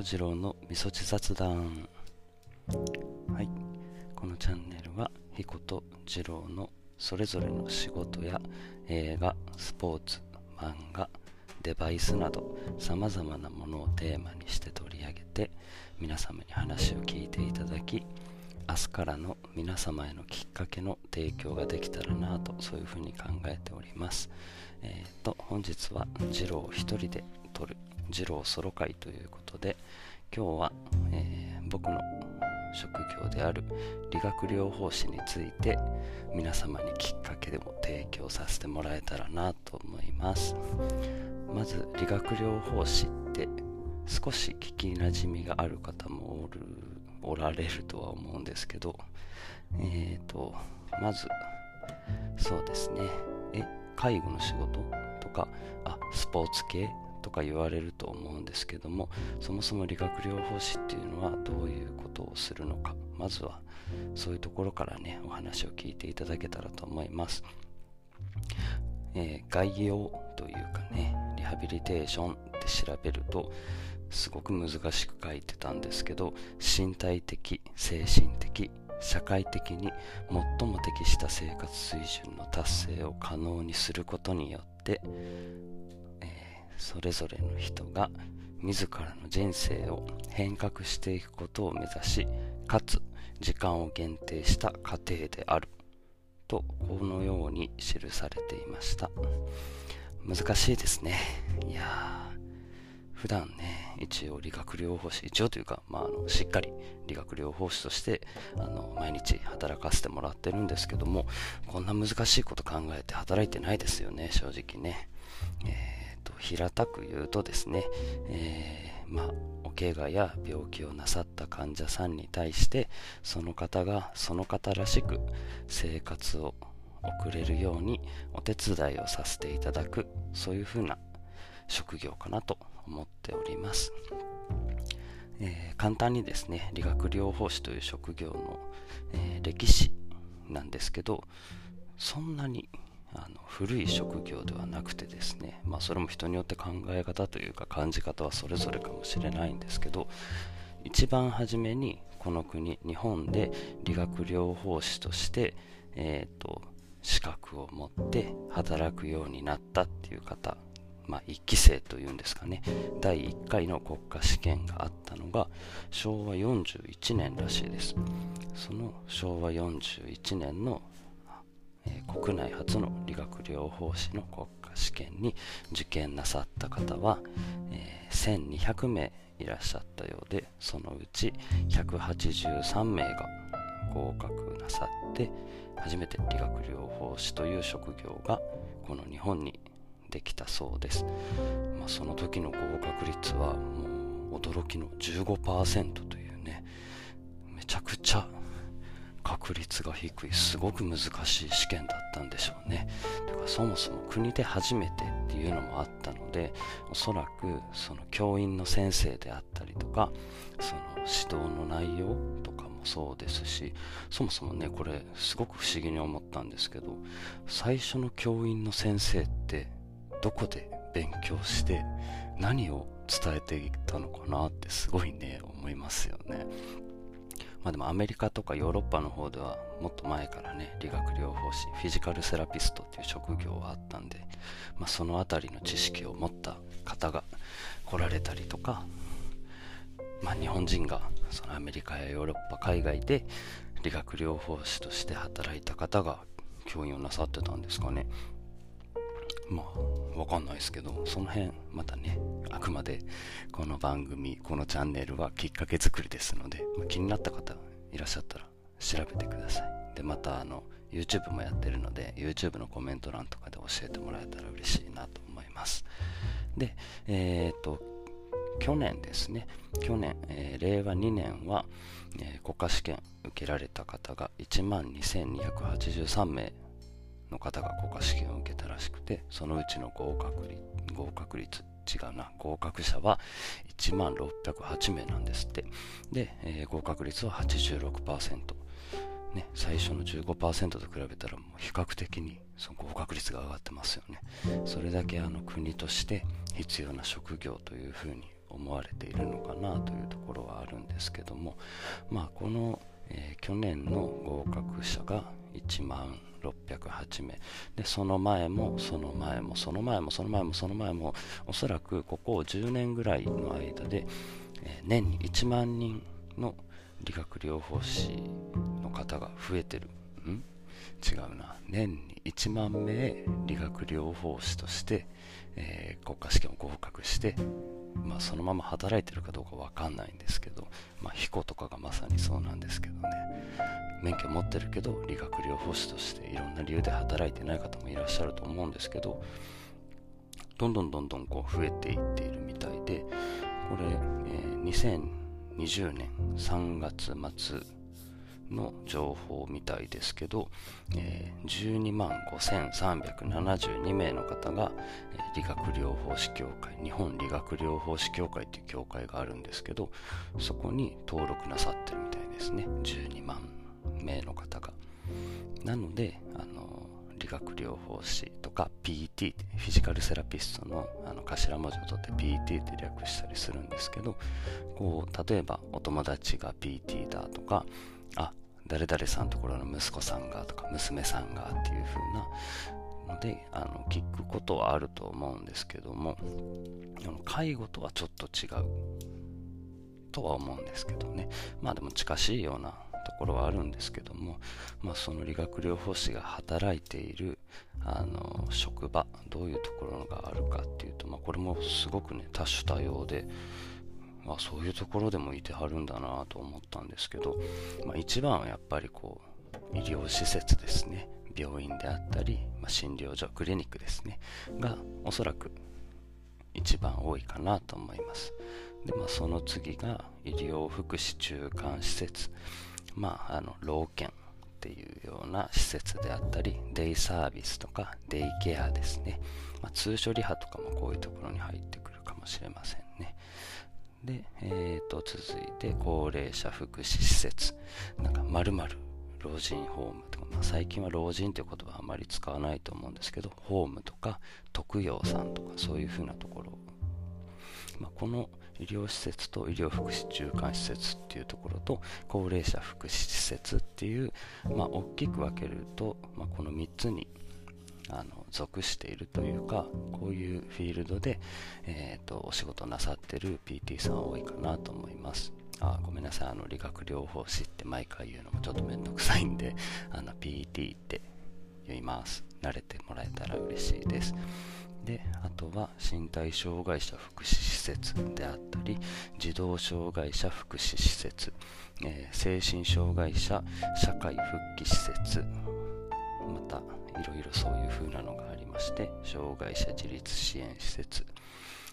彦次郎のみそち雑談はいこのチャンネルは彦と次郎のそれぞれの仕事や映画スポーツ漫画デバイスなどさまざまなものをテーマにして取り上げて皆様に話を聞いていただき明日からの皆様へのきっかけの提供ができたらなとそういうふうに考えております。えーと、本日は次郎一人で撮る次郎ソロ会ということで今日は、えー、僕の職業である理学療法士について皆様にきっかけでも提供させてもらえたらなと思います。まず理学療法士って少し聞きなじみがある方もおるおられるとは思うんですけどえっ、ー、とまずそうですね。え介護の仕事とかあスポーツ系とか言われると思うんですけどもそもそも理学療法士っていうのはどういうことをするのかまずはそういうところからねお話を聞いていただけたらと思います、えー、概要というかねリハビリテーションって調べるとすごく難しく書いてたんですけど身体的精神的社会的に最も適した生活水準の達成を可能にすることによって、それぞれの人が自らの人生を変革していくことを目指しかつ時間を限定した過程である。とこのように記されていました。難しいですね。いや普段ね、一応理学療法士、一応というか、まあ、あのしっかり理学療法士としてあの毎日働かせてもらってるんですけども、こんな難しいこと考えて働いてないですよね、正直ね。えーと、平たく言うとですね、えー、まあ、お怪我や病気をなさった患者さんに対してその方がその方らしく生活を送れるようにお手伝いをさせていただくそういうふうな職業かなと思っております。えー、簡単にですね、理学療法士という職業の、えー、歴史なんですけど、そんなにあの古い職業ではなくてですね、まあ、それも人によって考え方というか感じ方はそれぞれかもしれないんですけど一番初めにこの国日本で理学療法士として、えーと資格を持って働くようになったっていう方まあ、1期生というんですかね第1回の国家試験があったのが昭和41年らしいです。その昭和41年の、国内初の理学療法士の国家試験に受験なさった方は、えー、1200名いらっしゃったようでそのうち183名が合格なさって初めて理学療法士という職業がこの日本にできたそうです、まあ、その時の合格率はもう驚きの15%というねめちゃくちゃ確率が低い。すごく難しい試験だったんでしょうね。だからそもそも国で初めてっていうのもあったのでおそらくその教員の先生であったりとかその指導の内容とかもそうですしそもそもねこれすごく不思議に思ったんですけど最初の教員の先生ってどこで勉強して何を伝えていったのかなってすごいね思いますよね。まあでもアメリカとかヨーロッパの方ではもっと前からね理学療法士フィジカルセラピストっていう職業はあったんで、まあ、その辺りの知識を持った方が来られたりとか、まあ、日本人がそのアメリカやヨーロッパ海外で理学療法士として働いた方が教員をなさってたんですかね。まあ、わかんないですけど、その辺、またね、あくまでこの番組、このチャンネルはきっかけ作りですので、まあ、気になった方いらっしゃったら調べてください。で、また、あの、YouTube もやってるので、YouTube のコメント欄とかで教えてもらえたら嬉しいなと思います。で、えっ、と、去年ですね、去年、えー、令和2年は、えー、国家試験受けられた方が1万2283名の方が国家試験を受けたらしくてそのうちの合格率合格率違うな合格者は1万608名なんですって。で、えー、合格率は86%ね、最初の15%と比べたらもう比較的にその合格率が上がってますよね。それだけあの国として必要な職業というふうに思われているのかなというところはあるんですけどもまあこの、えー、去年の合格者が1万608名。でその前もその前もその前もその前もその前もおそらくここ10年ぐらいの間で、えー、年に1万人の理学療法士の方が増えてる。ん？違うな。年に1万名理学療法士として、えー、国家試験を合格して、まあ、そのまま働いてるかどうか分かんないんですけど、まあ、彦とかがまさにそうなんですけどね。免許持ってるけど理学療法士としていろんな理由で働いてない方もいらっしゃると思うんですけどどんどんどんどんこう増えていっているみたいでこれ、えー、2020年3月末の情報みたいですけど、えー、12万5372名の方が、え、理学療法士協会日本理学療法士協会という協会があるんですけどそこに登録なさってるみたいですね。12万名の方が。なのであの理学療法士とか PT フィジカルセラピストのあの頭文字を取って PT って略したりするんですけどこう例えばお友達が PT だとかあ誰々さんところの息子さんがとか娘さんがっていう風なのであの聞くことはあると思うんですけども介護とはちょっと違うとは思うんですけどね。まあでも近しいようなところはあるんですけども、まあ、その理学療法士が働いているあの職場どういうところがあるかっていうと、まあ、これもすごくね多種多様であそういうところでもいてはるんだなと思ったんですけど、まあ、一番はやっぱりこう医療施設ですね。病院であったり、まあ、診療所クリニックですね。がおそらく一番多いかなと思います。で、まあ、その次が医療福祉中間施設。まああの老犬っていうような施設であったりデイサービスとかデイケアですね、まあ、通所リハとかもこういうところに入ってくるかもしれませんね。で、えー、と続いて高齢者福祉施設。なんかまる老人ホーム。とか、まあ、最近は老人という言葉はあまり使わないと思うんですけどホームとか特養さんとかそういうふうなところ、まあ、この医療施設と医療福祉中間施設っていうところと高齢者福祉施設っていう、まあ、大きく分けると、まあ、この3つにあの属しているというかこういうフィールドで、えーと、お仕事なさってる PT さん多いかなと思います。あごめんなさい。あの理学療法士って毎回言うのもちょっとめんどくさいんで あの PT って言います。慣れてもらえたら嬉しいです。であとは身体障害者福祉施設であったり児童障害者福祉施設、えー、精神障害者社会復帰施設またいろいろそういう風なのがありまして障害者自立支援施設。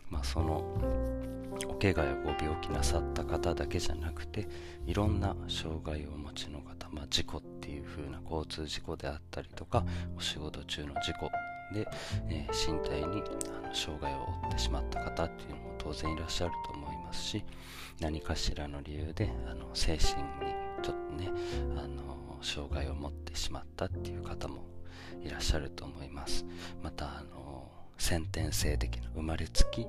まあそのお怪我やご病気なさった方だけじゃなくていろんな障害をお持ちの方、まあ、事故っていう風な交通事故であったりとかお仕事中の事故で、えー、身体にあの障害を負ってしまった方っていうのも当然いらっしゃると思いますし何かしらの理由であの精神にちょっとねあの障害を持ってしまったっていう方もいらっしゃると思います。またあの先天性的な生まれつき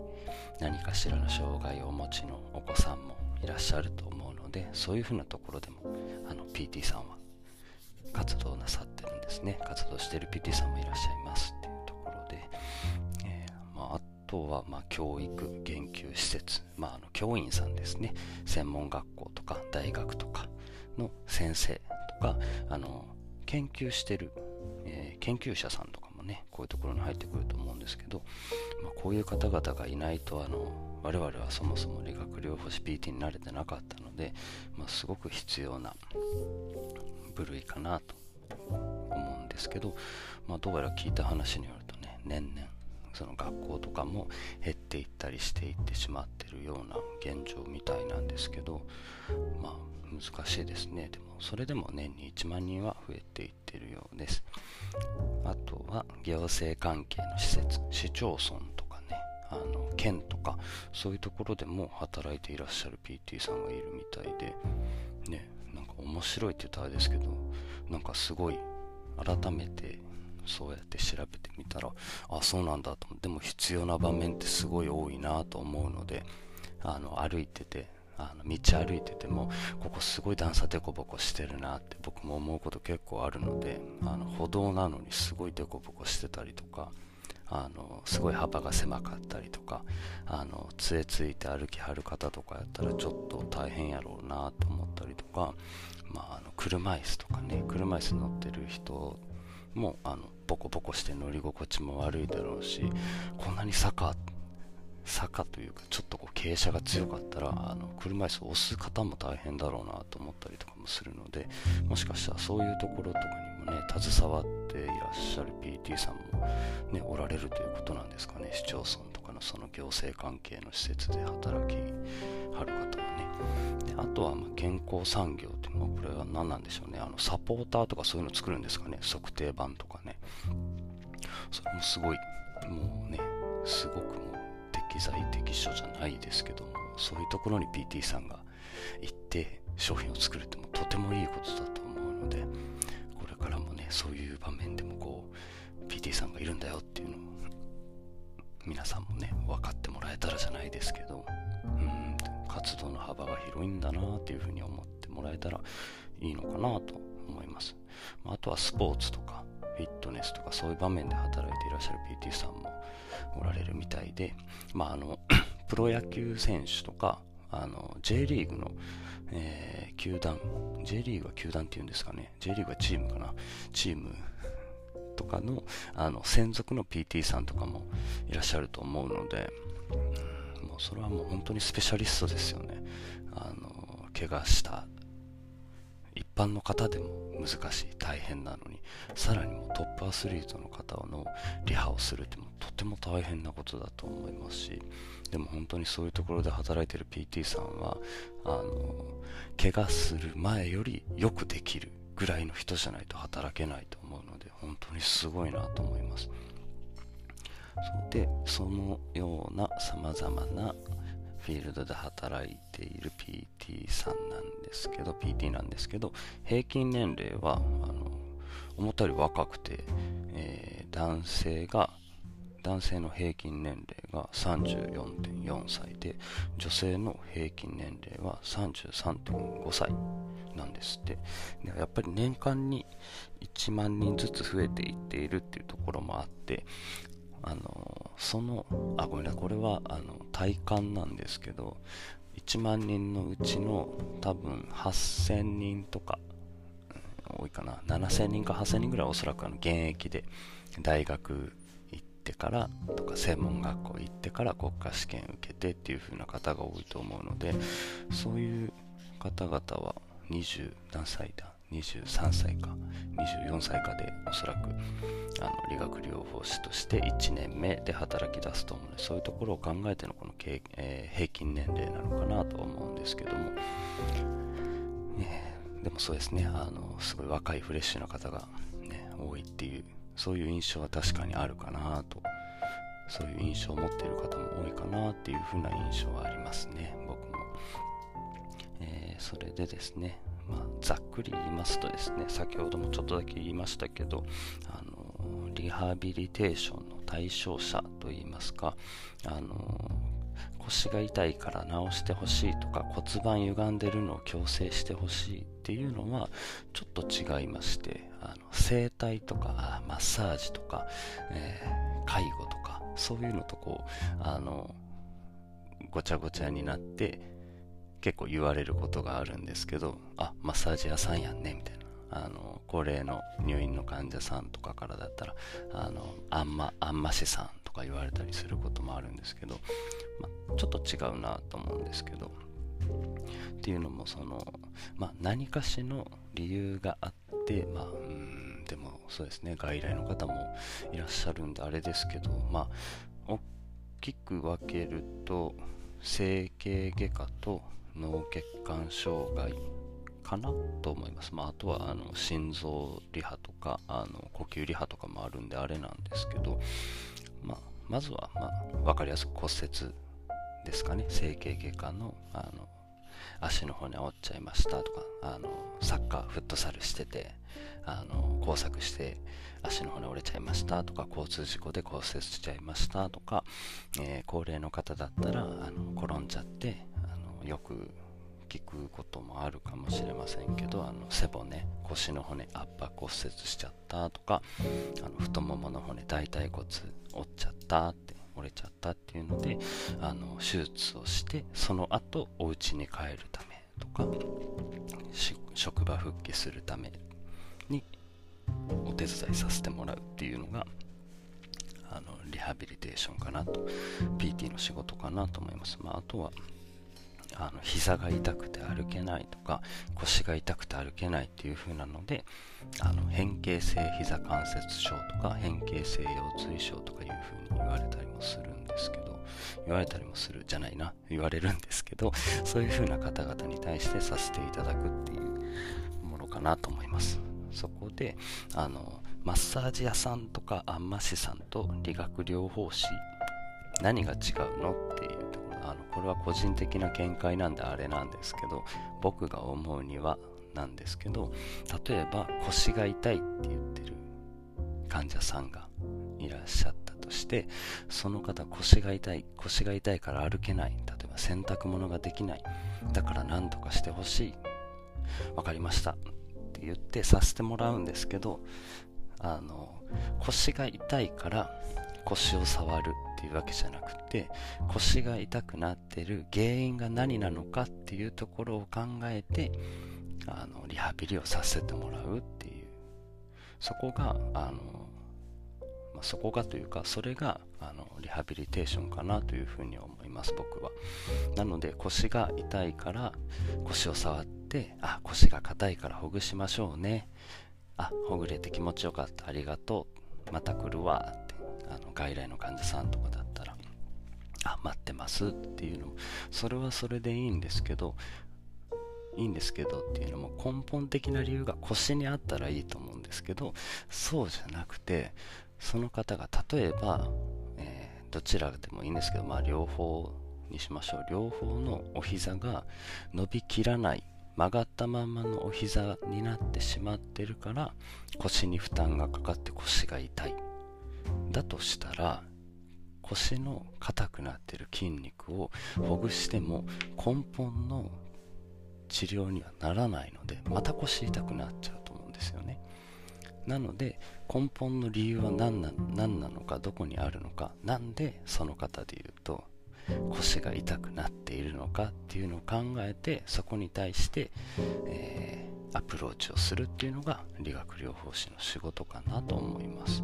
何かしらの障害をお持ちのお子さんもいらっしゃると思うのでそういうふうなところでもあの PT さんは活動なさってるんですね。活動してる PT さんもいらっしゃいますっていうところで、えー、まあ、あとはま教育研究施設、まあ、あの教員さんですね。専門学校とか大学とかの先生とかあの研究してるえー、研究者さんとかもねこういうところに入ってくると思うんですけど、まあ、こういう方々がいないとあの我々はそもそも理学療法士 PT に慣れてなかったので、まあ、すごく必要な部類かなと思うんですけど、まあ、どうやら聞いた話によるとね年々その学校とかも減っていったりしていってしまってるような現状みたいなんですけどまあ難しいですね。でもそれでも年に1万人は増えていってるようです。あとは行政関係の施設市町村とかねあの県とかそういうところでも働いていらっしゃる PT さんがいるみたいでねなんか面白いって言ったらあれですけどなんかすごい改めてそうやって調べてみたらあそうなんだとでも必要な場面ってすごい多いなと思うのであの歩いててあの道歩いててもここすごい段差デコボコしてるなって僕も思うこと結構あるのであの歩道なのにすごいデコボコしてたりとかあのすごい幅が狭かったりとかあの杖ついて歩きはる方とかやったらちょっと大変やろうなと思ったりとか、まあ、あの車椅子とかね車椅子乗ってる人もあのボコボコして乗り心地も悪いだろうしこんなに坂坂というかちょっとこう傾斜が強かったらあの車椅子を押す方も大変だろうなと思ったりとかもするのでもしかしたらそういうところとかにもね携わっていらっしゃる PT さんも、ね、おられるということなんですかね。市町村とかのその行政関係の施設で働きはる方はね。であとはま健康産業っていうのはこれは何なんでしょうね。あのサポーターとかそういうの作るんですかね。測定板とかね。それもすごいもうねすごくもう適材適所じゃないですけどもそういうところに PT さんが行って商品を作るってもとてもいいことだと思うのでこれからもねそういう場面でもこう PT さんがいるんだよっていうのを皆さんもね分かってもらえたらじゃないですけど。広いんだなっていうふうに思ってもらえたらいいのかなと思います。あとはスポーツとかフィットネスとかそういう場面で働いていらっしゃる PT さんもおられるみたいで、まあ、あの プロ野球選手とかあの J リーグの、えー、球団 J リーグは球団っていうんですかね。J リーグはチームかな。チームとかのあの専属の PT さんとかもいらっしゃると思うので、もうそれはもう本当にスペシャリストですよね。あの怪我した一般の方でも難しい大変なのにさらにもトップアスリートの方のリハをするってもとても大変なことだと思いますしでも本当にそういうところで働いてる PT さんはあの怪我する前よりよくできるぐらいの人じゃないと働けないと思うので本当にすごいなと思います。そでそのようなさまざまなフィールドで働いている PT さんなんですけど PT なんですけど平均年齢はあの思ったより若くて、えー、男性が男性の平均年齢が34.4歳で女性の平均年齢は33.5歳なんですって。でやっぱり年間に1万人ずつ増えていっているっていうところもあってあのそのあごめんなさい。これはあの体感なんですけど1万人のうちの多分8000人とか、多いかな。7000人か8000人ぐらいおそらくあの現役で大学行ってからとか専門学校行ってから国家試験受けてっていう風な方が多いと思うのでそういう方々は20何歳だ？23歳か。24歳かでおそらくあの理学療法士として1年目で働き出すと思うのでそういうところを考えてのこの、えー、平均年齢なのかなと思うんですけども、えー、でもそうですね。あのすごい若いフレッシュな方が、ね、多いっていうそういう印象は確かにあるかなと。そういう印象を持っている方も多いかなっていう風な印象はありますね。僕も、えー、それでですねまあ、ざっくり言いますとですね先ほどもちょっとだけ言いましたけどあのリハビリテーションの対象者といいますかあの腰が痛いから治してほしいとか骨盤歪んでるのを矯正してほしいっていうのはちょっと違いましてあの整体とかマッサージとか、えー、介護とかそういうのとこうあのごちゃごちゃになって結構言われることがあるんですけど、あ、マッサージ屋さんやんね、みたいな。あの、高齢の入院の患者さんとかからだったら、あの、あんま、あんましさんとか言われたりすることもあるんですけど、ま、ちょっと違うなと思うんですけど、っていうのも、その、まあ、何かしの理由があって、まあ、うん、でもそうですね、外来の方もいらっしゃるんであれですけど、まあ、大きく分けると、整形外科と脳血管障害かなと思います。まあ、あとはあの心臓リハとかあの呼吸リハとかもあるんであれなんですけど、まあ、まずは、まあ、分かりやすく骨折ですかね整形外科のあの足の骨折っちゃいましたとかあのサッカーフットサルしててあの工作して足の骨折れちゃいましたとか交通事故で骨折しちゃいましたとか、えー、高齢の方だったらあの転んじゃってのよく聞くこともあるかもしれませんけどあの背骨腰の骨圧迫骨折しちゃったとかあの太ももの骨大腿骨折っちゃったって折れちゃったっていうのであの手術をしてその後お家に帰るためとか職場復帰するためにお手伝いさせてもらうっていうのがあのリハビリテーションかなと PT の仕事かなと思います、まあ、あとはあの膝が痛くて歩けないとか腰が痛くて歩けないっていう風なのであの変形性膝関節症とか変形性腰椎症とかいう風に言われたりもするんですけど言われたりもするじゃないな言われるんですけどそういう風な方々に対してさせていただくっていうものかなと思います。そこであのマッサージ屋さんとかあんま師さんと理学療法士何が違うのっていうあのこれは個人的な見解なんであれなんですけど僕が思うにはなんですけど例えば腰が痛いって言ってる患者さんがいらっしゃったとしてその方腰が痛い腰が痛いから歩けない。例えば洗濯物ができない。だから何とかしてほしい。分かりました。って言ってさせてもらうんですけどあの腰が痛いから腰を触るっていうわけじゃなくて腰が痛くなってる原因が何なのかっていうところを考えてあのリハビリをさせてもらうっていう。そこがあのまあ、そこがというかそれがあのリハビリテーションかなというふうに思います僕は。なので腰が痛いから腰を触ってあ腰が硬いからほぐしましょうね。あほぐれて気持ちよかった。ありがとう。また来るわ。外来の患者さんとかだったらあ待ってますっていうのもそれはそれでいいんですけどいいんですけどっていうのも根本的な理由が腰にあったらいいと思うんですけどそうじゃなくてその方が例えば、えー、どちらでもいいんですけど、まあ、両方にしましょう。両方のお膝が伸びきらない曲がったまんまのお膝になってしまってるから腰に負担がかかって腰が痛い。だとしたら腰の硬くなってる筋肉をほぐしても根本の治療にはならないのでまた腰痛くなっちゃうと思うんですよね。なので根本の理由は何な何なのかどこにあるのかなんでその方で言うと腰が痛くなっているのかっていうのを考えてそこに対して、えー、アプローチをするっていうのが理学療法士の仕事かなと思います、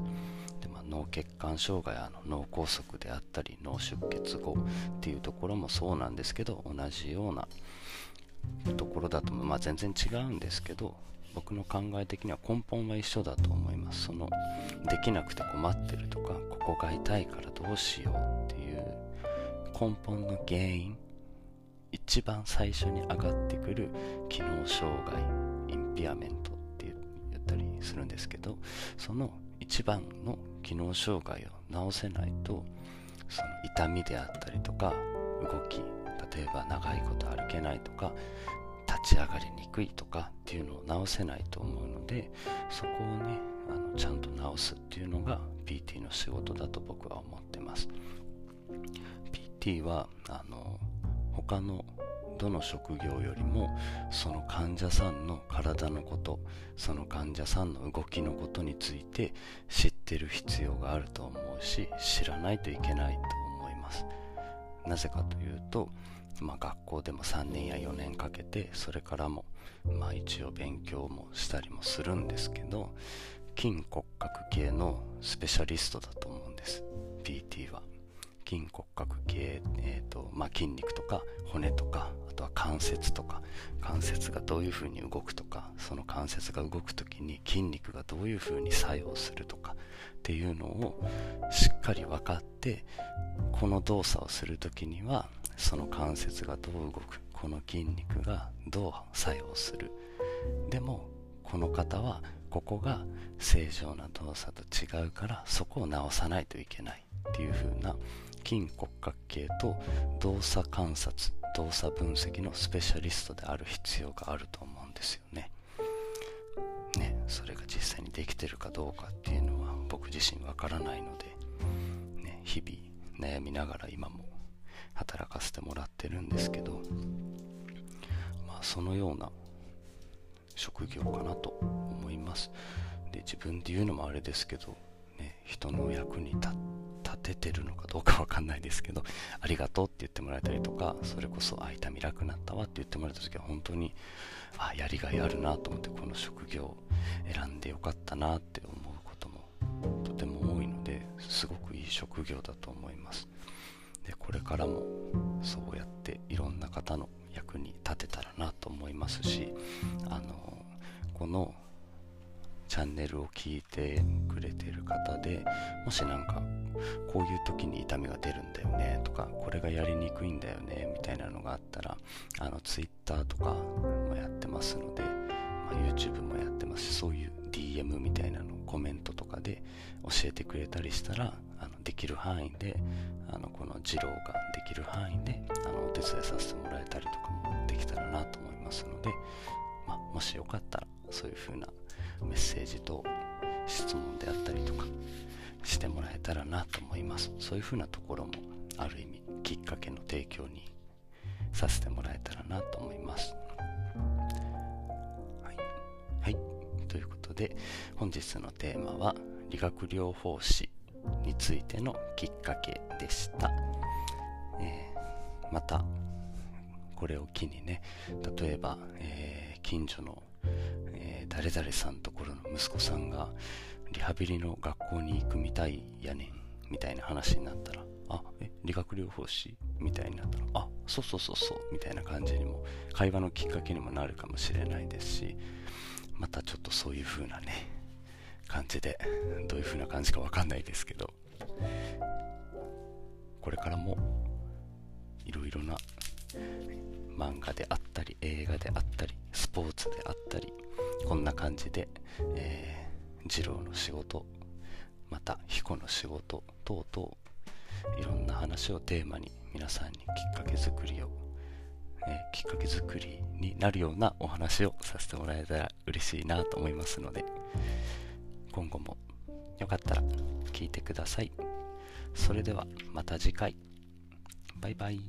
脳血管障害あの脳梗塞であったり脳出血後っていうところもそうなんですけど同じようなところだと、まあ、全然違うんですけど僕の考え的には根本は一緒だと思います。そのできなくて困ってるとかここが痛いからどうしようっていう根本の原因一番最初に上がってくる機能障害インピアメントって言ったりするんですけどその一番の機能障害を治せないとその痛みであったりとか動き例えば長いこと歩けないとか立ち上がりにくいとかっていうのを直せないと思うのでそこをねあのちゃんと直すっていうのが PT の仕事だと僕は思ってます。PT はあの他のどの職業よりもその患者さんの体のことその患者さんの動きのことについて知ってる必要があると思うし知らないといけないと思います。なぜかというとまあ、学校でも3年や4年かけてそれからも、まあ、一応勉強もしたりもするんですけど筋骨格系のスペシャリストだと思うんです。PT は。筋骨格系、えーとまあ、筋肉とか骨とかあとは関節とか関節がどういうふうに動くとかその関節が動く時に筋肉がどういうふうに作用するとかっていうのをしっかり分かってこの動作をする時にはその関節がどう動くこの筋肉がどう作用する。でもこの方はここが正常な動作と違うからそこを直さないといけないっていう風な筋骨格系と動作観察動作分析のスペシャリストである必要があると思うんですよね。ね、それが実際にできてるかどうかっていうのは僕自身わからないので、ね、日々悩みながら今も働かせてもらってるんですけど、まあ、そのような職業かなと思いますで自分で言うのもあれですけど、ね、人の役に立っててるのかどうかわかんないですけどありがとうって言ってもらえたりとかそれこそあ痛み楽になったわって言ってもらえた時は本当にあやりがいあるなと思ってこの職業を選んでよかったなって思うこともとても多いのですごくいい職業だと思います。でこれからもそうやっていろんな方の役に立てたらなと思いますしあのこのチャンネルを聞いてくれてる方でもしなんかこういう時に痛みが出るんだよねとかこれがやりにくいんだよねみたいなのがあったらあの Twitter とかもやってますので、まあ、YouTube もやってますしそういう DM みたいなのコメントとかで教えてくれたりしたらあのできる範囲であのこの二郎ができる範囲であのお手伝いさせてもらえたりとかもできたらなと思いますので、まあ、もしよかったらそういう風なメッセージと質問であったりとかしてもらえたらなと思います。そういう風なところもある意味きっかけの提供にさせてもらえたらなと思います。はい、はい、ということで本日のテーマは理学療法士についてのきっかけでした、えー、またこれを機にね例えば、えー、近所の、えー、誰々さんところの息子さんがリハビリの学校に行くみたいやねんみたいな話になったらあえ理学療法士？みたいになったらあそうそうそうそうみたいな感じにも会話のきっかけにもなるかもしれないですしまたちょっとそういう風なね感じでどういう風な感じかわかんないですけどこれからもいろいろな漫画であったり映画であったりスポーツであったりこんな感じで、えー、二郎の仕事また彦の仕事等々いろんな話をテーマに皆さんにきっかけ作りを、えー、きっかけ作りになるようなお話をさせてもらえたら嬉しいなと思いますので今後もよかったら聞いてください。それではまた次回。バイバイ。